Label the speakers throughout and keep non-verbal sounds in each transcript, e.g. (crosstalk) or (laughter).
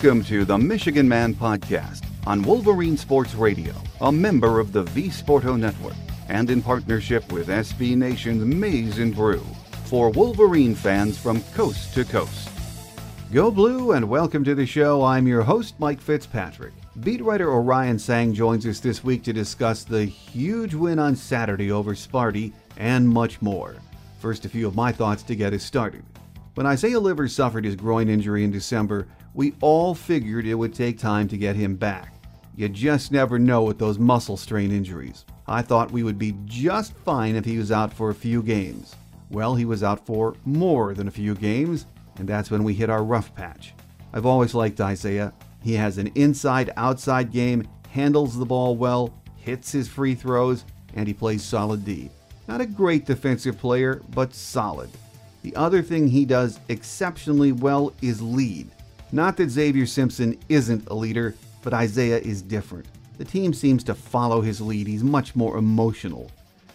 Speaker 1: Welcome to the Michigan Man Podcast on Wolverine Sports Radio, a member of the V Sporto Network, and in partnership with SB Nation's Maize and Brew for Wolverine fans from coast to coast. Go Blue and welcome to the show. I'm your host, Mike Fitzpatrick. Beat writer Orion Sang joins us this week to discuss the huge win on Saturday over Sparty and much more. First, a few of my thoughts to get us started. When Isaiah Livers suffered his groin injury in December, we all figured it would take time to get him back. You just never know with those muscle strain injuries. I thought we would be just fine if he was out for a few games. Well, he was out for more than a few games, and that's when we hit our rough patch. I've always liked Isaiah. He has an inside outside game, handles the ball well, hits his free throws, and he plays solid D. Not a great defensive player, but solid. The other thing he does exceptionally well is lead. Not that Xavier Simpson isn't a leader, but Isaiah is different. The team seems to follow his lead. He's much more emotional.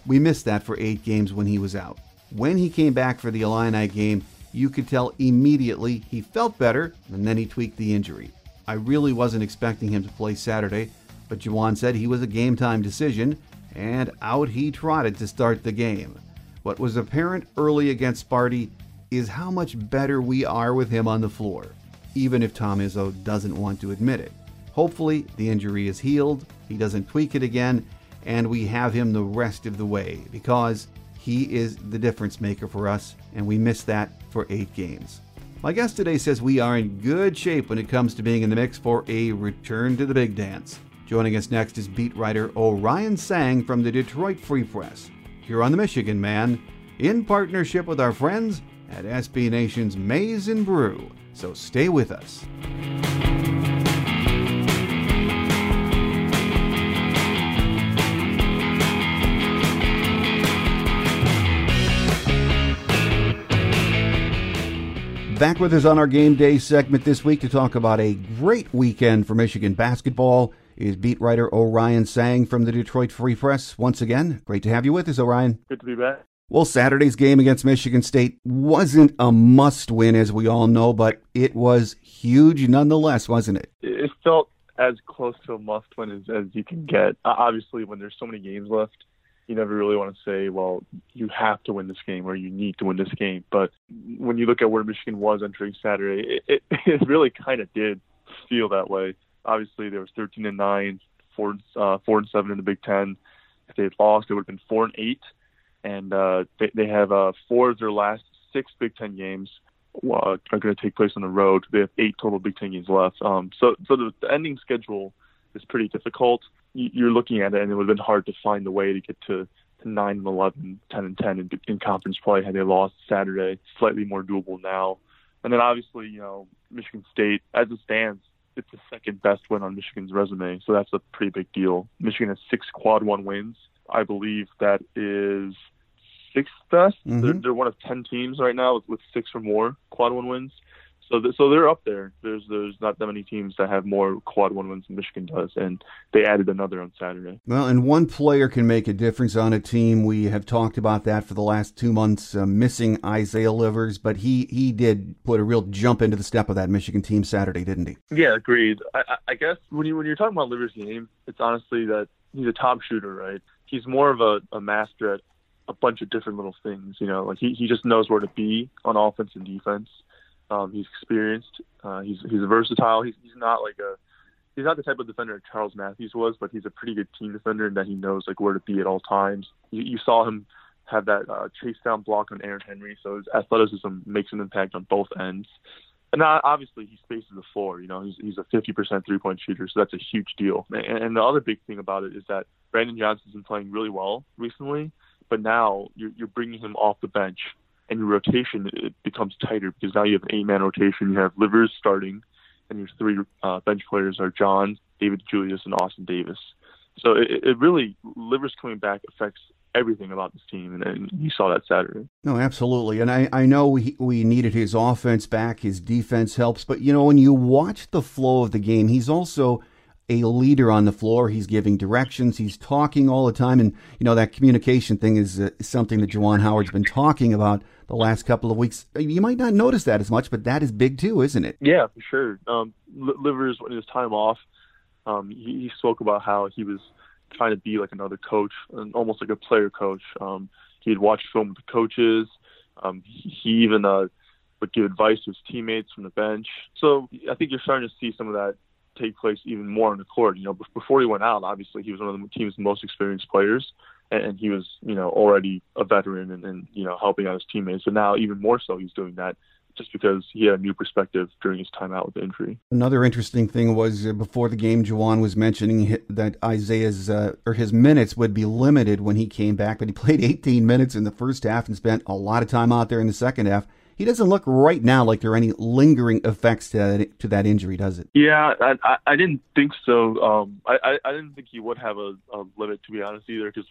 Speaker 1: We missed that for eight games when he was out. When he came back for the Illini game, you could tell immediately he felt better, and then he tweaked the injury. I really wasn't expecting him to play Saturday, but Juwan said he was a game time decision, and out he trotted to start the game. What was apparent early against Sparty is how much better we are with him on the floor, even if Tom Izzo doesn't want to admit it. Hopefully, the injury is healed, he doesn't tweak it again, and we have him the rest of the way because he is the difference maker for us, and we missed that for eight games. My guest today says we are in good shape when it comes to being in the mix for a return to the big dance. Joining us next is beat writer Orion Sang from the Detroit Free Press, here on the Michigan Man, in partnership with our friends at SB Nation's Maize and Brew. So stay with us. Back with us on our game day segment this week to talk about a great weekend for Michigan basketball is beat writer Orion Sang from the Detroit Free Press. Once again, great to have you with us, Orion.
Speaker 2: Good to be back.
Speaker 1: Well, Saturday's game against Michigan State wasn't a must win, as we all know, but it was huge nonetheless, wasn't it?
Speaker 2: It felt as close to a must win as, as you can get. Obviously, when there's so many games left, you never really want to say, well, you have to win this game or you need to win this game. But when you look at where Michigan was entering Saturday, it, it, (laughs) it really kind of did feel that way. Obviously, there was 13 and nine, four, uh, four and seven in the Big Ten. If they had lost, it would have been four and eight. And uh, they, they have uh, four of their last six Big Ten games uh, are going to take place on the road. They have eight total Big Ten games left. Um, so, so the, the ending schedule is pretty difficult. You're looking at it, and it would have been hard to find a way to get to, to 9 and 11, 10 and 10 in, in conference play had they lost Saturday. Slightly more doable now. And then obviously, you know, Michigan State, as it stands, it's the second best win on Michigan's resume, so that's a pretty big deal. Michigan has six quad one wins. I believe that is sixth best. Mm-hmm. They're, they're one of ten teams right now with, with six or more quad one wins. So, th- so they're up there. There's there's not that many teams that have more quad one wins than Michigan does, and they added another on Saturday.
Speaker 1: Well, and one player can make a difference on a team. We have talked about that for the last two months, uh, missing Isaiah Livers, but he he did put a real jump into the step of that Michigan team Saturday, didn't he?
Speaker 2: Yeah, agreed. I, I guess when you when you're talking about Livers' game, it's honestly that he's a top shooter, right? He's more of a, a master at a bunch of different little things. You know, like he, he just knows where to be on offense and defense. Um, he's experienced. Uh, he's he's versatile. He's he's not like a he's not the type of defender Charles Matthews was, but he's a pretty good team defender and that he knows like where to be at all times. You, you saw him have that uh, chase down block on Aaron Henry, so his athleticism makes an impact on both ends. And obviously he spaces the floor. You know, he's he's a 50% three point shooter, so that's a huge deal. And, and the other big thing about it is that Brandon Johnson's been playing really well recently, but now you're you're bringing him off the bench and your rotation it becomes tighter because now you have an eight man rotation. You have Livers starting, and your three uh, bench players are John, David DeJulius, and Austin Davis. So it, it really Livers coming back affects everything about this team, and, and, you saw that Saturday.
Speaker 1: No, absolutely, and I, I know we we needed his offense back, his defense helps, but you know when you watch the flow of the game, he's also a leader on the floor. He's giving directions. He's talking all the time, and you know that communication thing is uh, something that Juwan Howard's been talking about the last couple of weeks. You might not notice that as much, but that is big too, isn't it?
Speaker 2: Yeah, for sure. Um, Livers, in his time off, um, he, he spoke about how he was trying to be like another coach, and almost like a player coach. Um, he had watched film with the coaches. Um, he, he even uh, would give advice to his teammates from the bench. So I think you're starting to see some of that take place even more on the court. You know, before he went out, obviously he was one of the team's most experienced players, and he was, you know, already a veteran and, and you know helping out his teammates. And now even more so, he's doing that just because he had a new perspective during his time out with the injury.
Speaker 1: Another interesting thing was uh, before the game, Juwan was mentioning that Isaiah's uh, or his minutes would be limited when he came back, but he (laughs) played 18 minutes in the first half and spent a lot of time out there in the second half he doesn't look right now like there are any lingering effects to that, to that injury, does it?
Speaker 2: Yeah, I, I, didn't think so. Um, I, I, I didn't think he would have a, a limit, to be honest, either. Because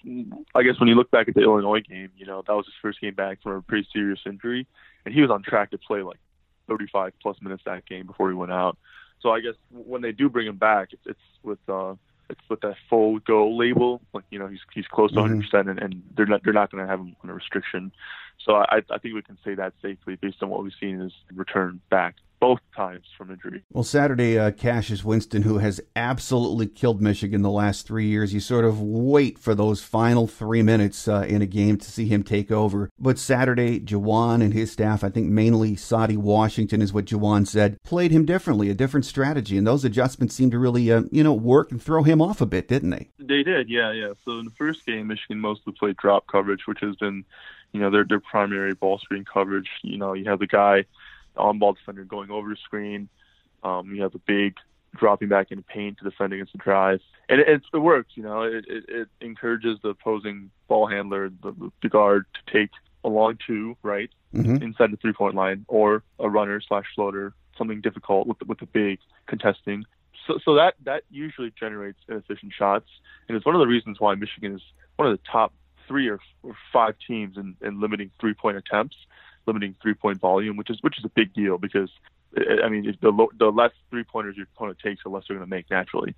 Speaker 2: I guess when you look back at the Illinois game, you know that was his first game back from a pretty serious injury, and he was on track to play like 35 plus minutes that game before he went out. So I guess when they do bring him back, it's, it's with uh, it's with that full go label. Like you know, he's he's close to 100 mm-hmm. percent, and, and they're not they're not going to have him on a restriction. So I, I think we can say that safely based on what we've seen is return back both times from injury.
Speaker 1: Well, Saturday, uh, Cassius Winston, who has absolutely killed Michigan the last three years, you sort of wait for those final three minutes uh, in a game to see him take over. But Saturday, Juwan and his staff, I think mainly Saddi Washington is what Juwan said, played him differently, a different strategy, and those adjustments seemed to really, uh, you know, work and throw him off a bit, didn't they?
Speaker 2: They did, yeah, yeah. So in the first game, Michigan mostly played drop coverage, which has been you know, their their primary ball screen coverage. You know, you have the guy, the on-ball defender going over the screen. Um, you have a big dropping back into paint to defend against the drive, and it, it, it works. You know, it, it, it encourages the opposing ball handler, the, the guard, to take a long two right mm-hmm. inside the three-point line, or a runner slash floater, something difficult with the, with the big contesting. So, so that that usually generates inefficient shots, and it's one of the reasons why Michigan is one of the top three or, or five teams in, in limiting three point attempts, limiting three point volume, which is which is a big deal because I mean the the less three pointers your opponent takes, the less they're going to make naturally.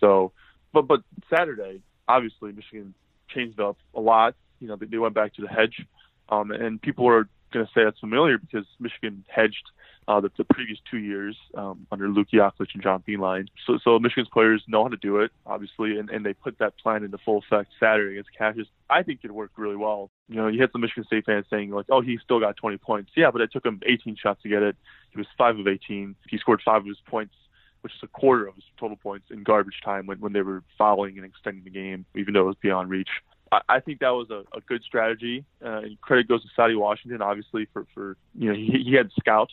Speaker 2: So, but but Saturday, obviously Michigan changed up a lot. You know they, they went back to the hedge, um, and people are going to say that's familiar because Michigan hedged uh, the, the previous two years um, under Luke Yaklich and John Beilein. So, so Michigan's players know how to do it, obviously, and, and they put that plan into full effect Saturday against Cassius. I think it worked really well. You know, you had some Michigan State fans saying like, "Oh, he still got 20 points." Yeah, but it took him 18 shots to get it. He was five of 18. He scored five of his points which is a quarter of his total points in garbage time when, when they were fouling and extending the game, even though it was beyond reach. I, I think that was a, a good strategy. Uh, credit goes to Saddi Washington, obviously, for, for you know, he, he had scouts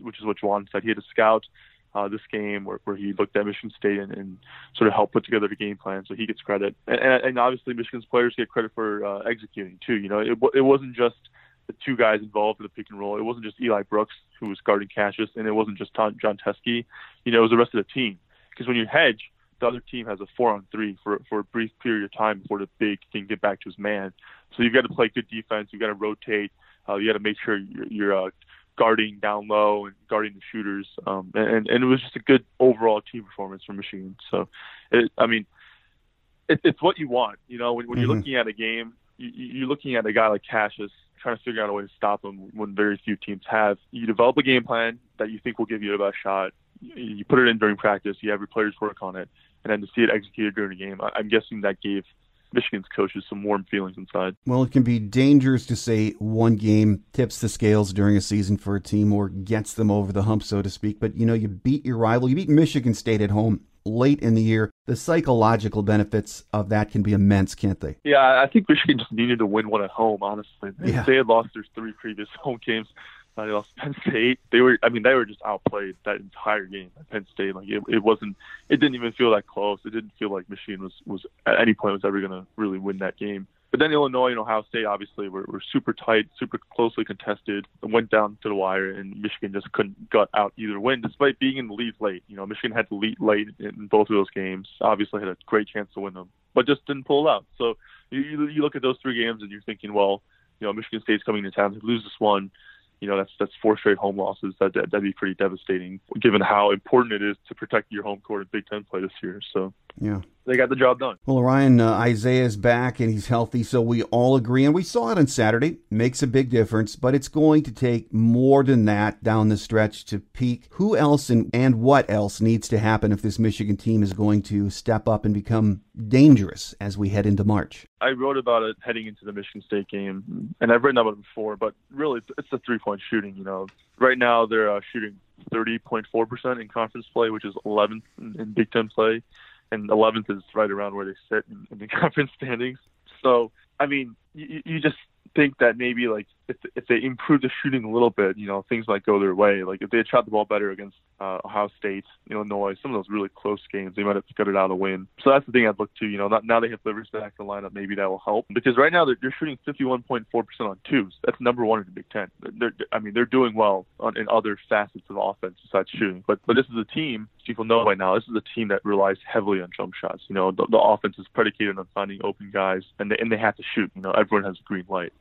Speaker 2: which is what Juwan said. He had a scout uh, this game where, where he looked at Michigan State and, and sort of helped put together the game plan, so he gets credit. And, and obviously, Michigan's players get credit for uh, executing too. You know, it, it wasn't just the two guys involved in the pick and roll. It wasn't just Eli Brooks who was guarding Cassius, and it wasn't just Jon Teske. You know, it was the rest of the team. Because when you hedge, the other team has a four on three for for a brief period of time before the big can get back to his man. So you've got to play good defense. You've got to rotate. Uh, you got to make sure you're, you're uh, guarding down low and guarding the shooters. Um, and, and it was just a good overall team performance for Michigan. So, it, I mean, it, it's what you want. You know, when, when mm-hmm. you're looking at a game, you, you're looking at a guy like Cassius trying to figure out a way to stop him when very few teams have. You develop a game plan that you think will give you the best shot. You put it in during practice. You have your players work on it, and then to see it executed during the game, I'm guessing that gave Michigan's coaches some warm feelings inside.
Speaker 1: Well, it can be dangerous to say one game tips the scales during a season for a team or gets them over the hump, so to speak. But you know, you beat your rival, you beat Michigan State at home late in the year. The psychological benefits of that can be immense, can't they?
Speaker 2: Yeah, I think Michigan just needed to win one at home. Honestly, yeah. they had lost their three previous home games. They lost Penn State. They were, I mean, they were just outplayed that entire game at Penn State. Like it, it wasn't, it didn't even feel that close. It didn't feel like Michigan was was at any point was ever going to really win that game. But then Illinois and Ohio State obviously were, were super tight, super closely contested, and went down to the wire, and Michigan just couldn't gut out either win, despite being in the lead late. You know, Michigan had to lead late in both of those games. Obviously, had a great chance to win them, but just didn't pull it out. So you, you look at those three games, and you're thinking, well, you know, Michigan State's coming to town. They lose this one you know that's that's four straight home losses. That, that that'd be pretty devastating, given how important it is to protect your home court in Big Ten play this year. So
Speaker 1: yeah,
Speaker 2: they got the job done.
Speaker 1: Well, Ryan, uh, Isaiah's back and he's healthy, so we all agree, and we saw it on Saturday. Makes a big difference, but it's going to take more than that down the stretch to peak. Who else and, and what else needs to happen if this Michigan team is going to step up and become dangerous as we head into March?
Speaker 2: I wrote about it heading into the Michigan State game, and I've written about it before, but really it's the three point shooting. You know, right now they're uh, shooting 30.4% in conference play, which is 11th in Big Ten play and 11th is right around where they sit in, in the (laughs) conference standings. So, I mean, you, you just think that maybe like if if they improve the shooting a little bit, you know, things might go their way. Like if they had shot the ball better against uh, Ohio State, Illinois, some of those really close games, they might have cut it out a win. So that's the thing I'd look to. You know, not, now they have Livers back in the lineup, maybe that will help because right now they're, they're shooting 51.4% on twos. That's number one in the Big Ten. They're, I mean, they're doing well on, in other facets of offense besides shooting. But but this is a team people know right now. This is a team that relies heavily on jump shots. You know, the, the offense is predicated on finding open guys, and they, and they have to shoot. You know, everyone has a green light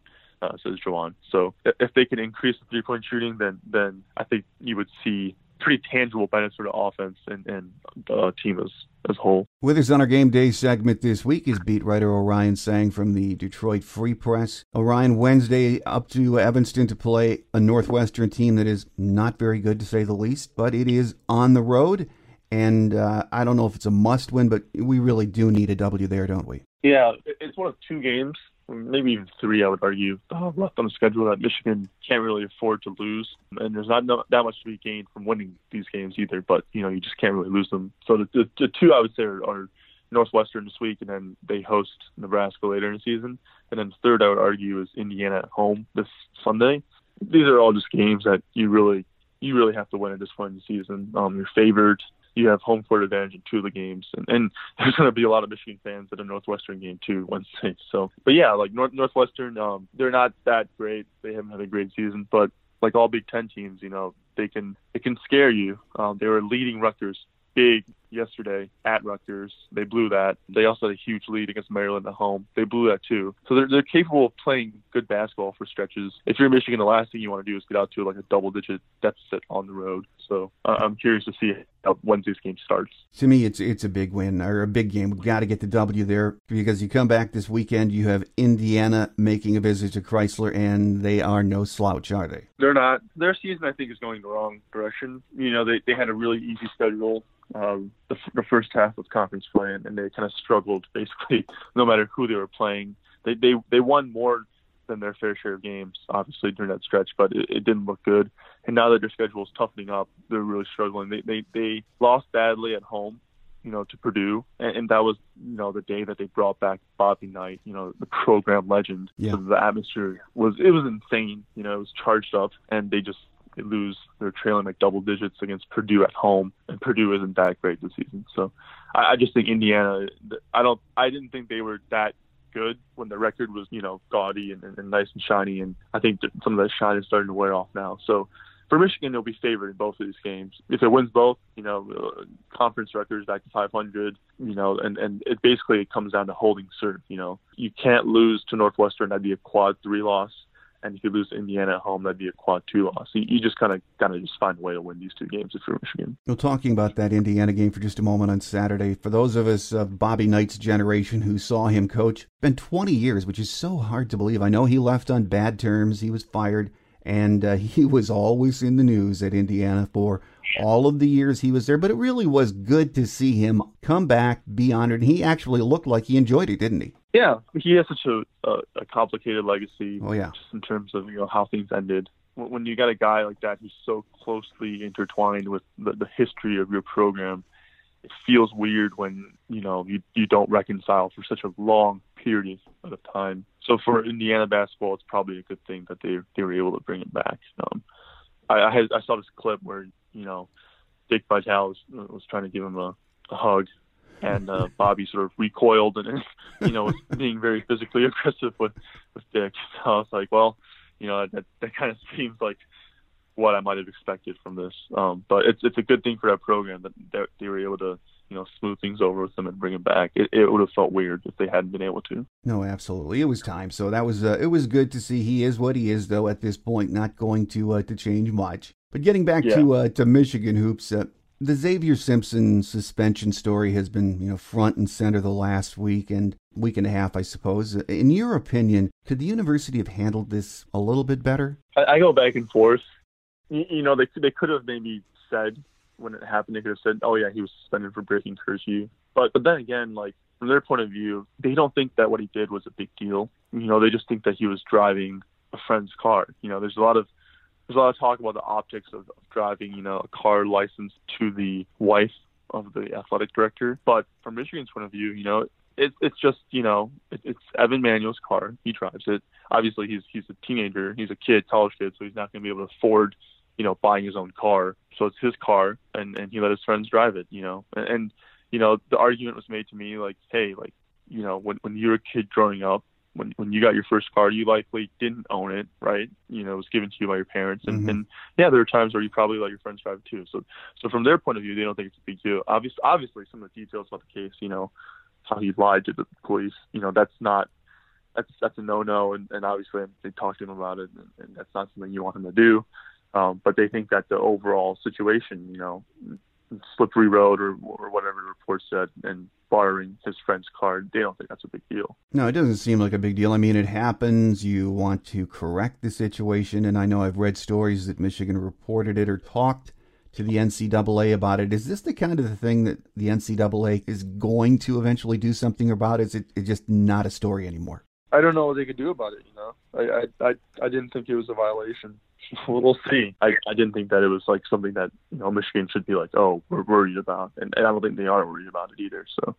Speaker 2: uh, says Juwan. So if they can increase the three point shooting, then then I think you would see pretty tangible benefits for the offense and, and the team as as a whole.
Speaker 1: With us on our game day segment this week is beat writer Orion Sang from the Detroit Free Press. Orion Wednesday up to Evanston to play a Northwestern team that is not very good to say the least, but it is on the road. And uh, I don't know if it's a must win, but we really do need a W there, don't we?
Speaker 2: Yeah, it's one of two games maybe even three, I would argue, uh, left on the schedule that Michigan can't really afford to lose. And there's not no, that much to be gained from winning these games either, but, you know, you just can't really lose them. So the, the, the two I would say are, are Northwestern this week, and then they host Nebraska later in the season. And then the third, I would argue, is Indiana at home this Sunday. These are all just games that you really you really have to win at this point in the season. Um, you're favored you have home court advantage in two of the games, and, and (laughs) there's going to be a lot of Michigan fans at a Northwestern game too Wednesday. So, but yeah, like North, Northwestern, um, they're not that great. They haven't had a great season, but like all Big Ten teams, you know, they can they can scare you. Um, they were leading Rutgers big yesterday at Rutgers. They blew that. They also had a huge lead against Maryland at home. They blew that too. So they're, they're capable of playing good basketball for stretches. If you're Michigan, the last thing you want to do is get out to like a double digit deficit on the road. So uh, I'm curious to see how Wednesday's game starts.
Speaker 1: To me, it's it's a big win or a big game. We've got to get the W there because you come back this weekend. You have Indiana making a visit to Crisler, and they are no slouch, are they?
Speaker 2: They're not. Their season, I think, is going the wrong direction. You know, they they had a really easy schedule um, the, the first half of conference play, and, and they kind of struggled basically (laughs) no matter who they were playing. They they they won more than their fair share of games, obviously during that stretch, but it, it didn't look good. And now that their schedule is toughening up, they're really struggling. They they they lost badly at home, you know, to Purdue, and, and that was you know the day that they brought back Bobby Knight, you know, the program legend.
Speaker 1: Yeah.
Speaker 2: So the atmosphere was it was insane. You know, it was charged up, and they just they lose. They're trailing like double digits against Purdue at home, and Purdue isn't that great this season. So I, I just think Indiana. I don't. I didn't think they were that good when the record was you know gaudy and, and, and nice and shiny, and I think some of that shine is starting to wear off now. So for Michigan, they'll be favored in both of these games. If it wins both, you know, uh, conference records back to 500, you know, and and it basically it comes down to holding serve. You know, you can't lose to Northwestern. That'd be a quad three loss and if you lose Indiana at home, that'd be a quad two loss. So you just kind of kind of just find a way to win these two games if you're Michigan.
Speaker 1: Well, talking about that Indiana game for just a moment on Saturday, for those of us of Bobby Knight's generation who saw him coach, been 20 years, which is so hard to believe. I know he left on bad terms. He was fired, and uh, (laughs) he was always in the news at Indiana for all of the years he was there. But it really was good to see him come back, be honored. And he actually looked like he enjoyed it, didn't he?
Speaker 2: Yeah, he has such a, a, a complicated legacy.
Speaker 1: Oh yeah,
Speaker 2: just in terms of you know how things ended. When you got a guy like that who's so closely intertwined with the, the history of your program, it feels weird when you know you you don't reconcile for such a long period of time. So for Indiana basketball, it's probably a good thing that they they were able to bring it back. Um, I I, had, I saw this clip where you know Dick Vitale was, was trying to give him a, a hug and uh, (laughs) Bobby sort of recoiled and you know was being very physically (laughs) aggressive with with Dick. (laughs) So I was like, well, you know that that kind of seems like what I might have expected from this. Um, but it's it's a good thing for that program that they, they were able to you know smooth things over with them and bring it back. It, it would have felt weird if they hadn't been able to.
Speaker 1: No, absolutely, it was time. So that was uh, it was good to see. He is what he is, though. At this point, not going to uh, to change much. But getting back
Speaker 2: yeah.
Speaker 1: to uh, to Michigan hoops, uh, The Xavier Simpson suspension story has been, you know, front and center the last week and week and a half, I suppose. In your opinion, could the university have handled this a little bit better?
Speaker 2: I, I go back and forth. You, you know, they they could have maybe said when it happened, they could have said, "Oh yeah, he was suspended for breaking curfew." But but then again, like from their point of view, they don't think that what he did was a big deal. You know, they just think that he was driving a friend's car. You know, there's a lot of there's a lot of talk about the optics of, of driving, you know, a car licensed to the wife of the athletic director. But from Michigan's point of view, you know, it, it's just you know it, it's Evan Manuel's car. He drives it. Obviously, he's he's a teenager. He's a kid, college kid, so he's not going to be able to afford you know buying his own car. So it's his car, and and he let his friends drive it. You know, and, and you know the argument was made to me like, hey, like you know when when you were a kid growing up, when when you got your first car, you likely didn't own it, right? You know, it was given to you by your parents, and, mm-hmm. and yeah, there are times where you probably let your friends drive it too. So, so from their point of view, they don't think it's a big deal. Obviously, obviously, some of the details about the case, you know, how he lied to the police, you know, that's not that's that's a no-no, and, and obviously they talked to him about it, and, and that's not something you want him to do. Um, but they think that the overall situation, you know, slippery road or or whatever the report said, and borrowing his friend's card, they don't think that's a big deal.
Speaker 1: No, it doesn't seem like a big deal. I mean, it happens. You want to correct the situation, and I know I've read stories that Michigan reported it or talked to the NCAA about it. Is this the kind of the thing that the NCAA is going to eventually do something about? Is it just not a story anymore?
Speaker 2: I don't know what they could do about it. You know, I I I, I didn't think it was a violation. (laughs) we'll see. I, I didn't think that it was like something that you know Michigan should be like, oh, we're worried about, and, and I don't think they are worried about it either. So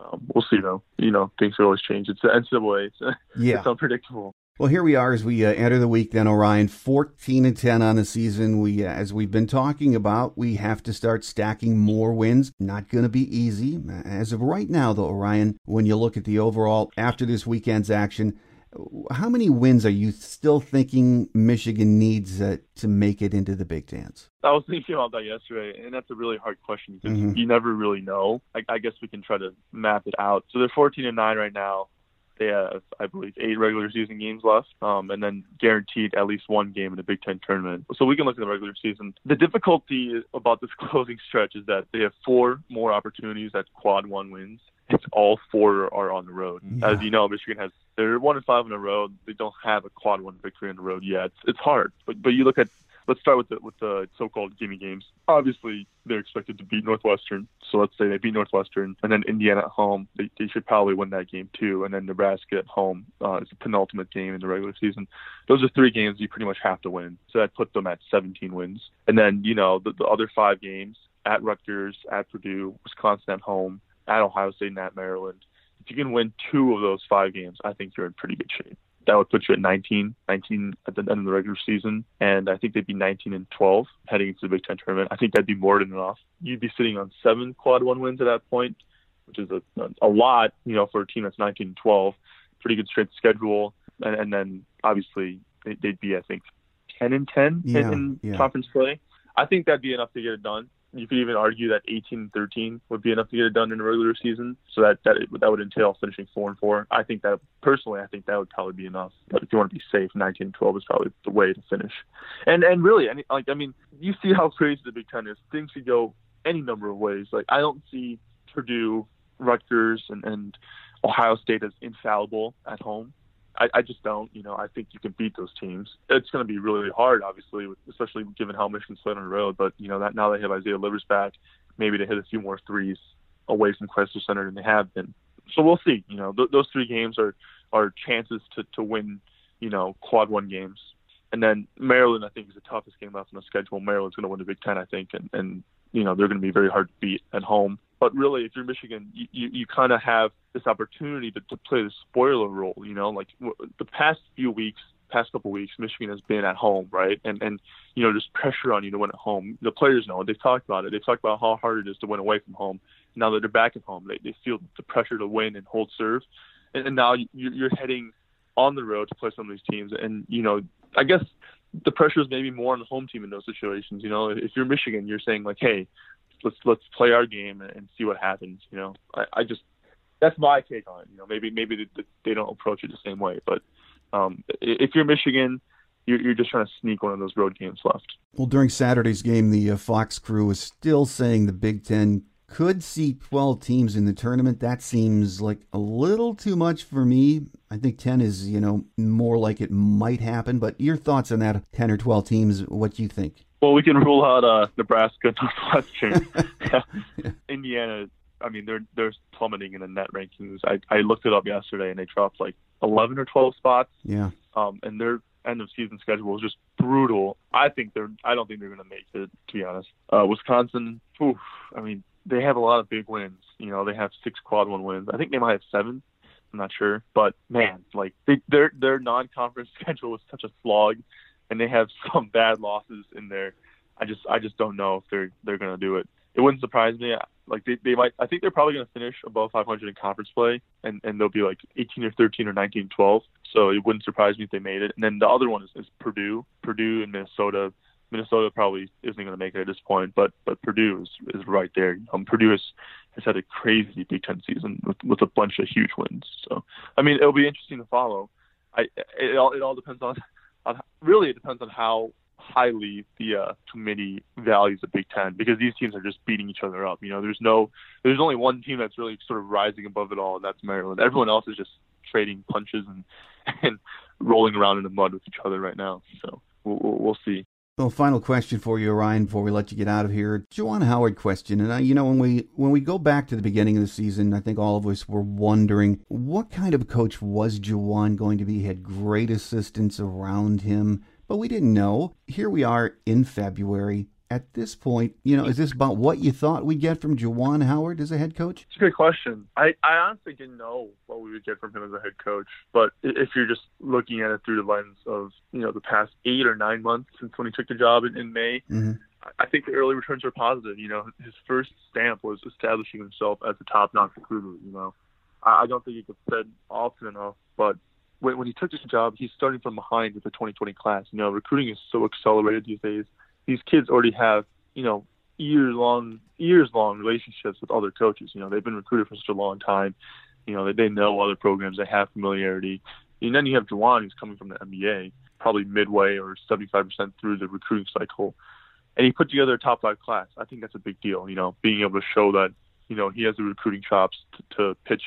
Speaker 2: um, we'll see though. You know, things will always change. It's the NCAA. It's, (laughs) yeah. it's unpredictable.
Speaker 1: Well, here we are as we uh, enter the week. Then Orion, fourteen and ten on the season. We, uh, as we've been talking about, we have to start stacking more wins. Not going to be easy as of right now, though. Orion, when you look at the overall after this weekend's action, how many wins are you still thinking Michigan needs uh, to make it into the Big Dance?
Speaker 2: I was thinking about that yesterday, and that's a really hard question because mm-hmm. you never really know. I, I, guess we can try to map it out. So they're 14 and nine right now. They have, I believe, eight regular season games left, um, and then guaranteed at least one game in the Big Ten tournament. So we can look at the regular season. The difficulty about this (laughs) closing stretch is that they have four more opportunities at quad one wins it's all four are on the road. Yeah. As you know, Michigan has they're one and five on the road. They don't have a quad one victory on the road yet. It's, it's hard, but but you look at let's start with the with the so-called gimme games. Obviously, they're expected to beat Northwestern, so let's say they beat Northwestern, and then Indiana at home. They, they should probably win that game too, and then Nebraska at home uh, is the penultimate game in the regular season. Those are three games you pretty much have to win. So that puts them at 17 wins, and then you know the, the other five games at Rutgers, at Purdue, Wisconsin at home, at Ohio State and at Maryland. If you can win two of those five games, I think you're in pretty good shape. That would put you at 19, 19 at the end of the regular season, and I think they'd be 19 and 12 heading into the Big Ten tournament. I think that'd be more than enough. You'd be sitting on seven quad one wins at that point, which is a, a lot, you know, for a team that's 19 and 12. Pretty good strength schedule, and, and then obviously they'd be, I think, 10 and 10 yeah, in, in yeah. conference play. I think that'd be enough to get it done you could even argue that 18-13 would be enough to get it done in a regular season. So that that that would entail finishing four and four. I think that personally, I think that would probably be enough. But if you want to be safe, 19-12 is probably the way to finish. And and really, any, like I mean, you see how crazy the Big Ten is. Things could go any number of ways. Like I don't see Purdue, Rutgers, and and Ohio State as infallible at home. I, I just don't. You know, I think you can beat those teams. It's going to be really hard, obviously, especially given how Michigan's played on the road. But you know, that now they have Isaiah Livers back, maybe to hit a few more threes away from Crisler Center than they have been. So we'll see. You know, th- those three games are are chances to to win. You know, quad one games. And then Maryland, I think, is the toughest game left on the schedule. Maryland's going to win the Big Ten, I think, and, and you know they're going to be very hard to beat at home. But really, if you're Michigan, you, you, you kind of have this opportunity to, to play the spoiler role. You know, like the past few weeks, past couple weeks, Michigan has been at home, right? And and you know, there's pressure on you to win at home. The players know. It, they've talked about it. They've talked about how hard it is to win away from home. Now that they're back at home, they they feel the pressure to win and hold serve. And, and now you're heading on the road to play some of these teams. And you know, I guess the pressure is maybe more on the home team in those situations. You know, if you're Michigan, you're saying like, hey, let's let's play our game and see what happens. You know, I, I just that's my take on it. You know, maybe maybe they, don't approach it the same way, but um, if you're Michigan, you're, you're just trying to sneak one of those road games left.
Speaker 1: Well, during Saturday's game, the uh, Fox crew was still saying the Big Ten could see 12 teams in the tournament. That seems like a little too much for me. I think 10 is, you know, more like it might happen. But your thoughts on that 10 or 12 teams, what do you think?
Speaker 2: Well, we can rule out uh, Nebraska, (laughs) Northwestern, (laughs) yeah. Indiana. I mean, they're they're plummeting in the net rankings. I I looked it up yesterday, and they dropped like 11 or 12 spots.
Speaker 1: Yeah.
Speaker 2: Um, and their end of season schedule is just brutal. I think they're. I don't think they're going to make it. To be honest, uh, Wisconsin. Oof, I mean, they have a lot of big wins. You know, they have six quad one wins. I think they might have seven. I'm not sure, but man, like they, their their non-conference (laughs) schedule is such a slog, and they have (laughs) some bad losses in there. I just I just don't know if they're they're gonna do it. It wouldn't surprise me. Like they, they might. I think they're probably gonna finish above 500 in conference play, and and they'll be like 18 or 13 or 19 12. So it wouldn't surprise me if they made it. And then the other one is, is Purdue, Purdue and Minnesota. Minnesota probably isn't going to make it at this point, but but Purdue is, is right there. Um, Purdue has, has had a crazy Big Ten season with, with a bunch of huge wins. So I mean, it'll be interesting to follow. I it all it all depends on, on really it depends on how highly the uh, committee values the Big Ten because these teams are just beating each other up. You know, there's no there's only one team that's really sort of rising above it all, and that's Maryland. Everyone else is just trading punches and (laughs) and rolling around in the mud with each other right now. So we'll, we'll see.
Speaker 1: Well, final question for you, Ryan, before we let you get out of here. Juwan Howard question, and uh, you know when we when we go back to the beginning of the season, I think all of us were wondering what kind of coach was Juwan going to be. He had great assistants around him, but we didn't know. Here we are in February at this point, you know, is this about what you thought we'd get from Juwan Howard as a head coach?
Speaker 2: It's a good question. I, I honestly didn't know what we would get from him as a head coach. But if you're just looking at it through the lens of, you know, the past eight or nine months since when he took the job in, in May, mm-hmm. I think the early returns are positive. You know, his first stamp was establishing himself as a top-notch recruiter. You know, I, I don't think it gets said often enough, but when, when he took this job, he's starting from behind with the 2020 class. You know, recruiting is so accelerated these days these kids already have, you know, years long years long relationships with other coaches. You know, they've been recruited for such a long time. You know, they, they know other programs, they have familiarity. And then you have Juwan who's coming from the NBA, probably midway or 75% through the recruiting cycle. And he put together a top five class. I think that's a big deal, you know, being able to show that, you know, he has the recruiting chops to, to pitch,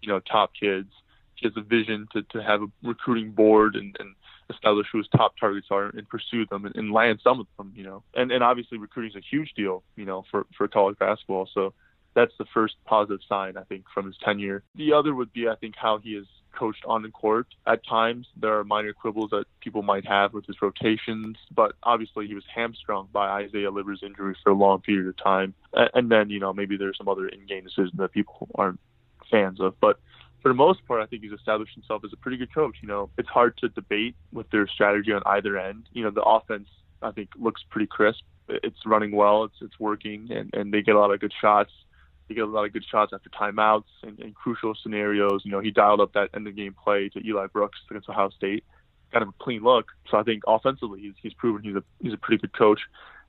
Speaker 2: you know, top kids. He has a vision to, to have a recruiting board and, and establish who his top targets are and pursue them and, and land some of them, you know. And and obviously recruiting is a huge deal, you know, for for college basketball. So that's the first positive sign I think from his tenure. The other would be I think how he is coached on the court. At times there are minor quibbles that people might have with his rotations, but obviously he was hamstrung by Isaiah Livers' injury for a long period of time. And then, you know, maybe there's some other in-game decisions that people aren't fans of. But for the most part, I think he's established himself as a pretty good coach. You know, it's hard to debate with their strategy on either end. You know, the offense I think looks pretty crisp. It's running well. It's it's working, and and they get a lot of good shots. They get a lot of good shots after timeouts and, and crucial scenarios. You know, he dialed up that end of game play to Eli Brooks against Ohio State, kind of a clean look. So I think offensively, he's he's proven he's a he's a pretty good coach.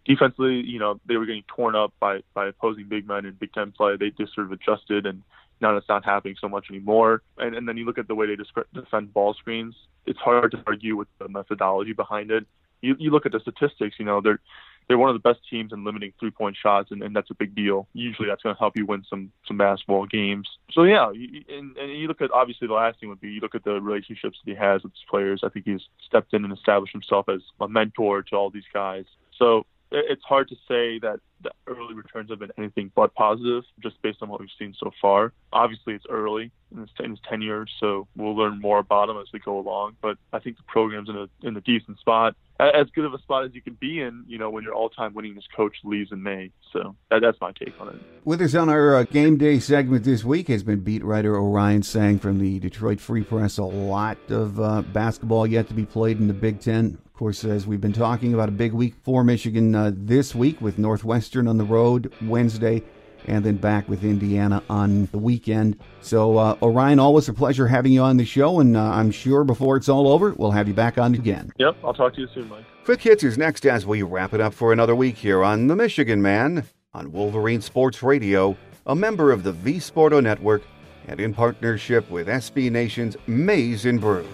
Speaker 2: Defensively, you know, they were getting torn up by by opposing big men in Big Ten play. They just sort of adjusted and now that's not happening so much anymore. And, and then you look at the way they defend ball screens. It's hard to argue with the methodology behind it. You, you look at the statistics. You know they're they're one of the best teams in limiting three point shots, and, and that's a big deal. Usually, that's going to help you win some some basketball games. So yeah, you, and, and you look at obviously the last thing would be you look at the relationships that he has with his players. I think he's stepped in and established himself as a mentor to all these guys. So it's hard to say that the early returns have been anything but positive, just based on what we've seen so far. Obviously, it's early in his, in his tenure, so we'll learn more about him as we go along. But I think the program's in a in a decent spot, as good of a spot as you can be in. You know, when your all-time winningest coach leaves in May. So that, that's my take on it.
Speaker 1: With us on our uh, game day segment this week has been beat writer Orion Sang from the Detroit Free Press. A lot of uh, basketball yet to be played in the Big Ten. Of course, as we've been talking about a big week for Michigan uh, this week with Northwestern on the road Wednesday and then back with Indiana on the weekend. So, uh, Orion, always a pleasure having you on the show, and uh, I'm sure before it's all over, we'll have you back on again.
Speaker 2: Yep, I'll talk to you soon, Mike.
Speaker 3: Quick Hits is next as we wrap it up for another week here on The Michigan Man on Wolverine Sports Radio, a member of the V Sporto Network, and in partnership with SB Nation's Maize and Brew.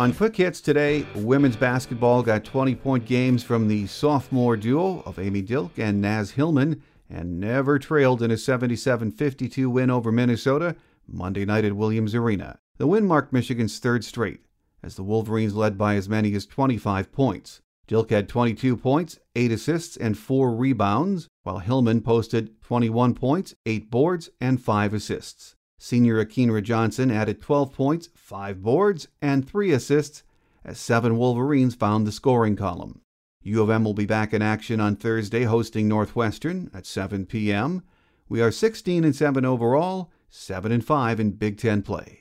Speaker 1: On Quick Hits today, women's basketball got 20 point games from the sophomore duo of Amy Dilk and Naz Hillmon and never trailed in a 77 52 win over Minnesota Monday night at Williams Arena. The win marked Michigan's third straight, as the Wolverines led by as many as 25 points. Dilk had 22 points, 8 assists, and 4 rebounds, while Hillmon posted 21 points, 8 boards, and 5 assists. Senior Akienreh Johnson added 12 points, 5 boards, and 3 assists as seven Wolverines found the scoring column. U of M will be back in action on Thursday hosting Northwestern at 7 p.m. We are 16 and 7 overall, 7 and 5 in Big 10 play.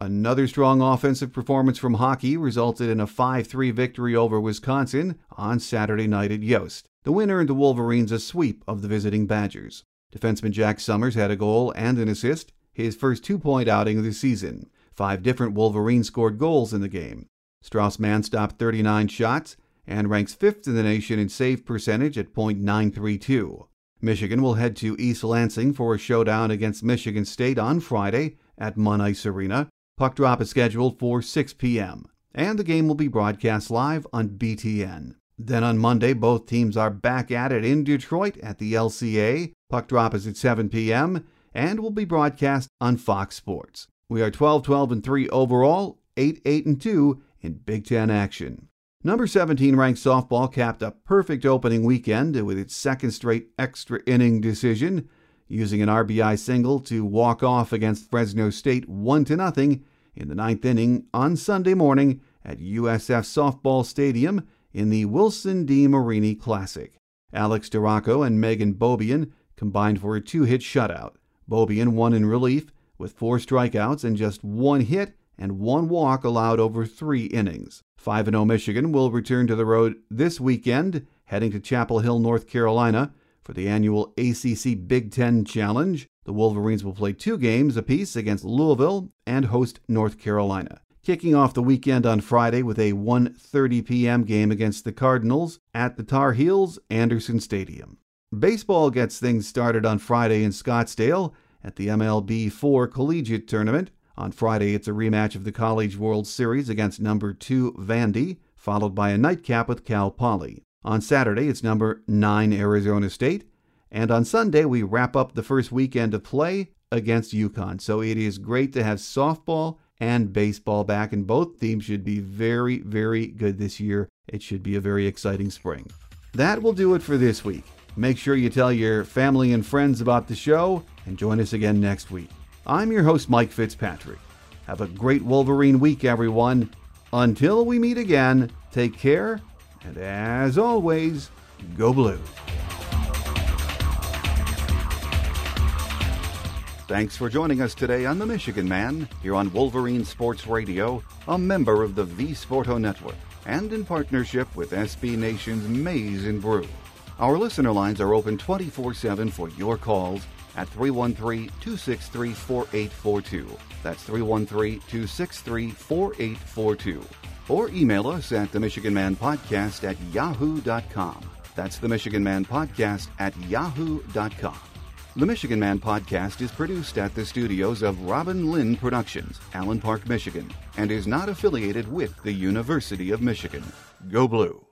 Speaker 1: Another strong offensive performance from hockey resulted in a 5-3 victory over Wisconsin on Saturday night at Yost. The winner earned the Wolverines a sweep of the visiting Badgers. Defenseman Jack Summers had a goal and an assist, his first two point outing of the season. Five different Wolverines scored goals in the game. Strauss Mann stopped 39 shots and ranks fifth in the nation in save percentage at .932. Michigan will head to East Lansing for a showdown against Michigan State on Friday at Munn Arena. Puck drop is scheduled for 6 p.m., and the game will be broadcast live on BTN. Then on Monday, both teams are back at it in Detroit at the LCA. Puck drop is at 7 p.m., and will be broadcast on Fox Sports. We are 12 12 and 3 overall, 8 8 and 2 in Big Ten action. Number 17 ranked softball capped a perfect opening weekend with its second straight extra inning decision, using an RBI single to walk off against Fresno State 1 0 in the ninth inning on Sunday morning at USF Softball Stadium in the Wilson DeMarini Classic. Alex Storako and Megan Beaubien combined for a two hit shutout. Beaubien won in relief with four strikeouts and just one hit and one walk allowed over three innings. 5 0 Michigan will return to the road this weekend, heading to Chapel Hill, North Carolina for the annual ACC Big Ten Challenge. The Wolverines will play two games apiece against Louisville and host North Carolina. Kicking off the weekend on Friday with a 1:30 p.m. game against the Cardinals at the Tar Heels Anderson Stadium. Baseball gets things started on Friday in Scottsdale at the MLB 4 Collegiate Tournament. On Friday, it's a rematch of the College World Series against number 2 Vandy, followed by a nightcap with Cal Poly. On Saturday, it's number 9 Arizona State. And on Sunday, we wrap up the first weekend of play against UConn. So it is great to have softball and baseball back, and both teams should be very, very good this year. It should be a very exciting spring. That will do it for this week. Make sure you tell your family and friends about the show and join us again next week. I'm your host, Mike Fitzpatrick. Have a great Wolverine week, everyone. Until we meet again, take care, and as always, go blue.
Speaker 3: Thanks for joining us today on The Michigan Man, here on Wolverine Sports Radio, a member of the V Sporto Network, and in partnership with SB Nation's Maize and Brew. Our listener lines are open 24 7 for your calls at 313 263 4842. That's 313 263 4842. Or email us at the Michigan Man Podcast at yahoo.com. That's the Michigan Man Podcast at yahoo.com. The Michigan Man Podcast is produced at the studios of Robin Lynn Productions, Allen Park, Michigan, and is not affiliated with the University of Michigan. Go Blue.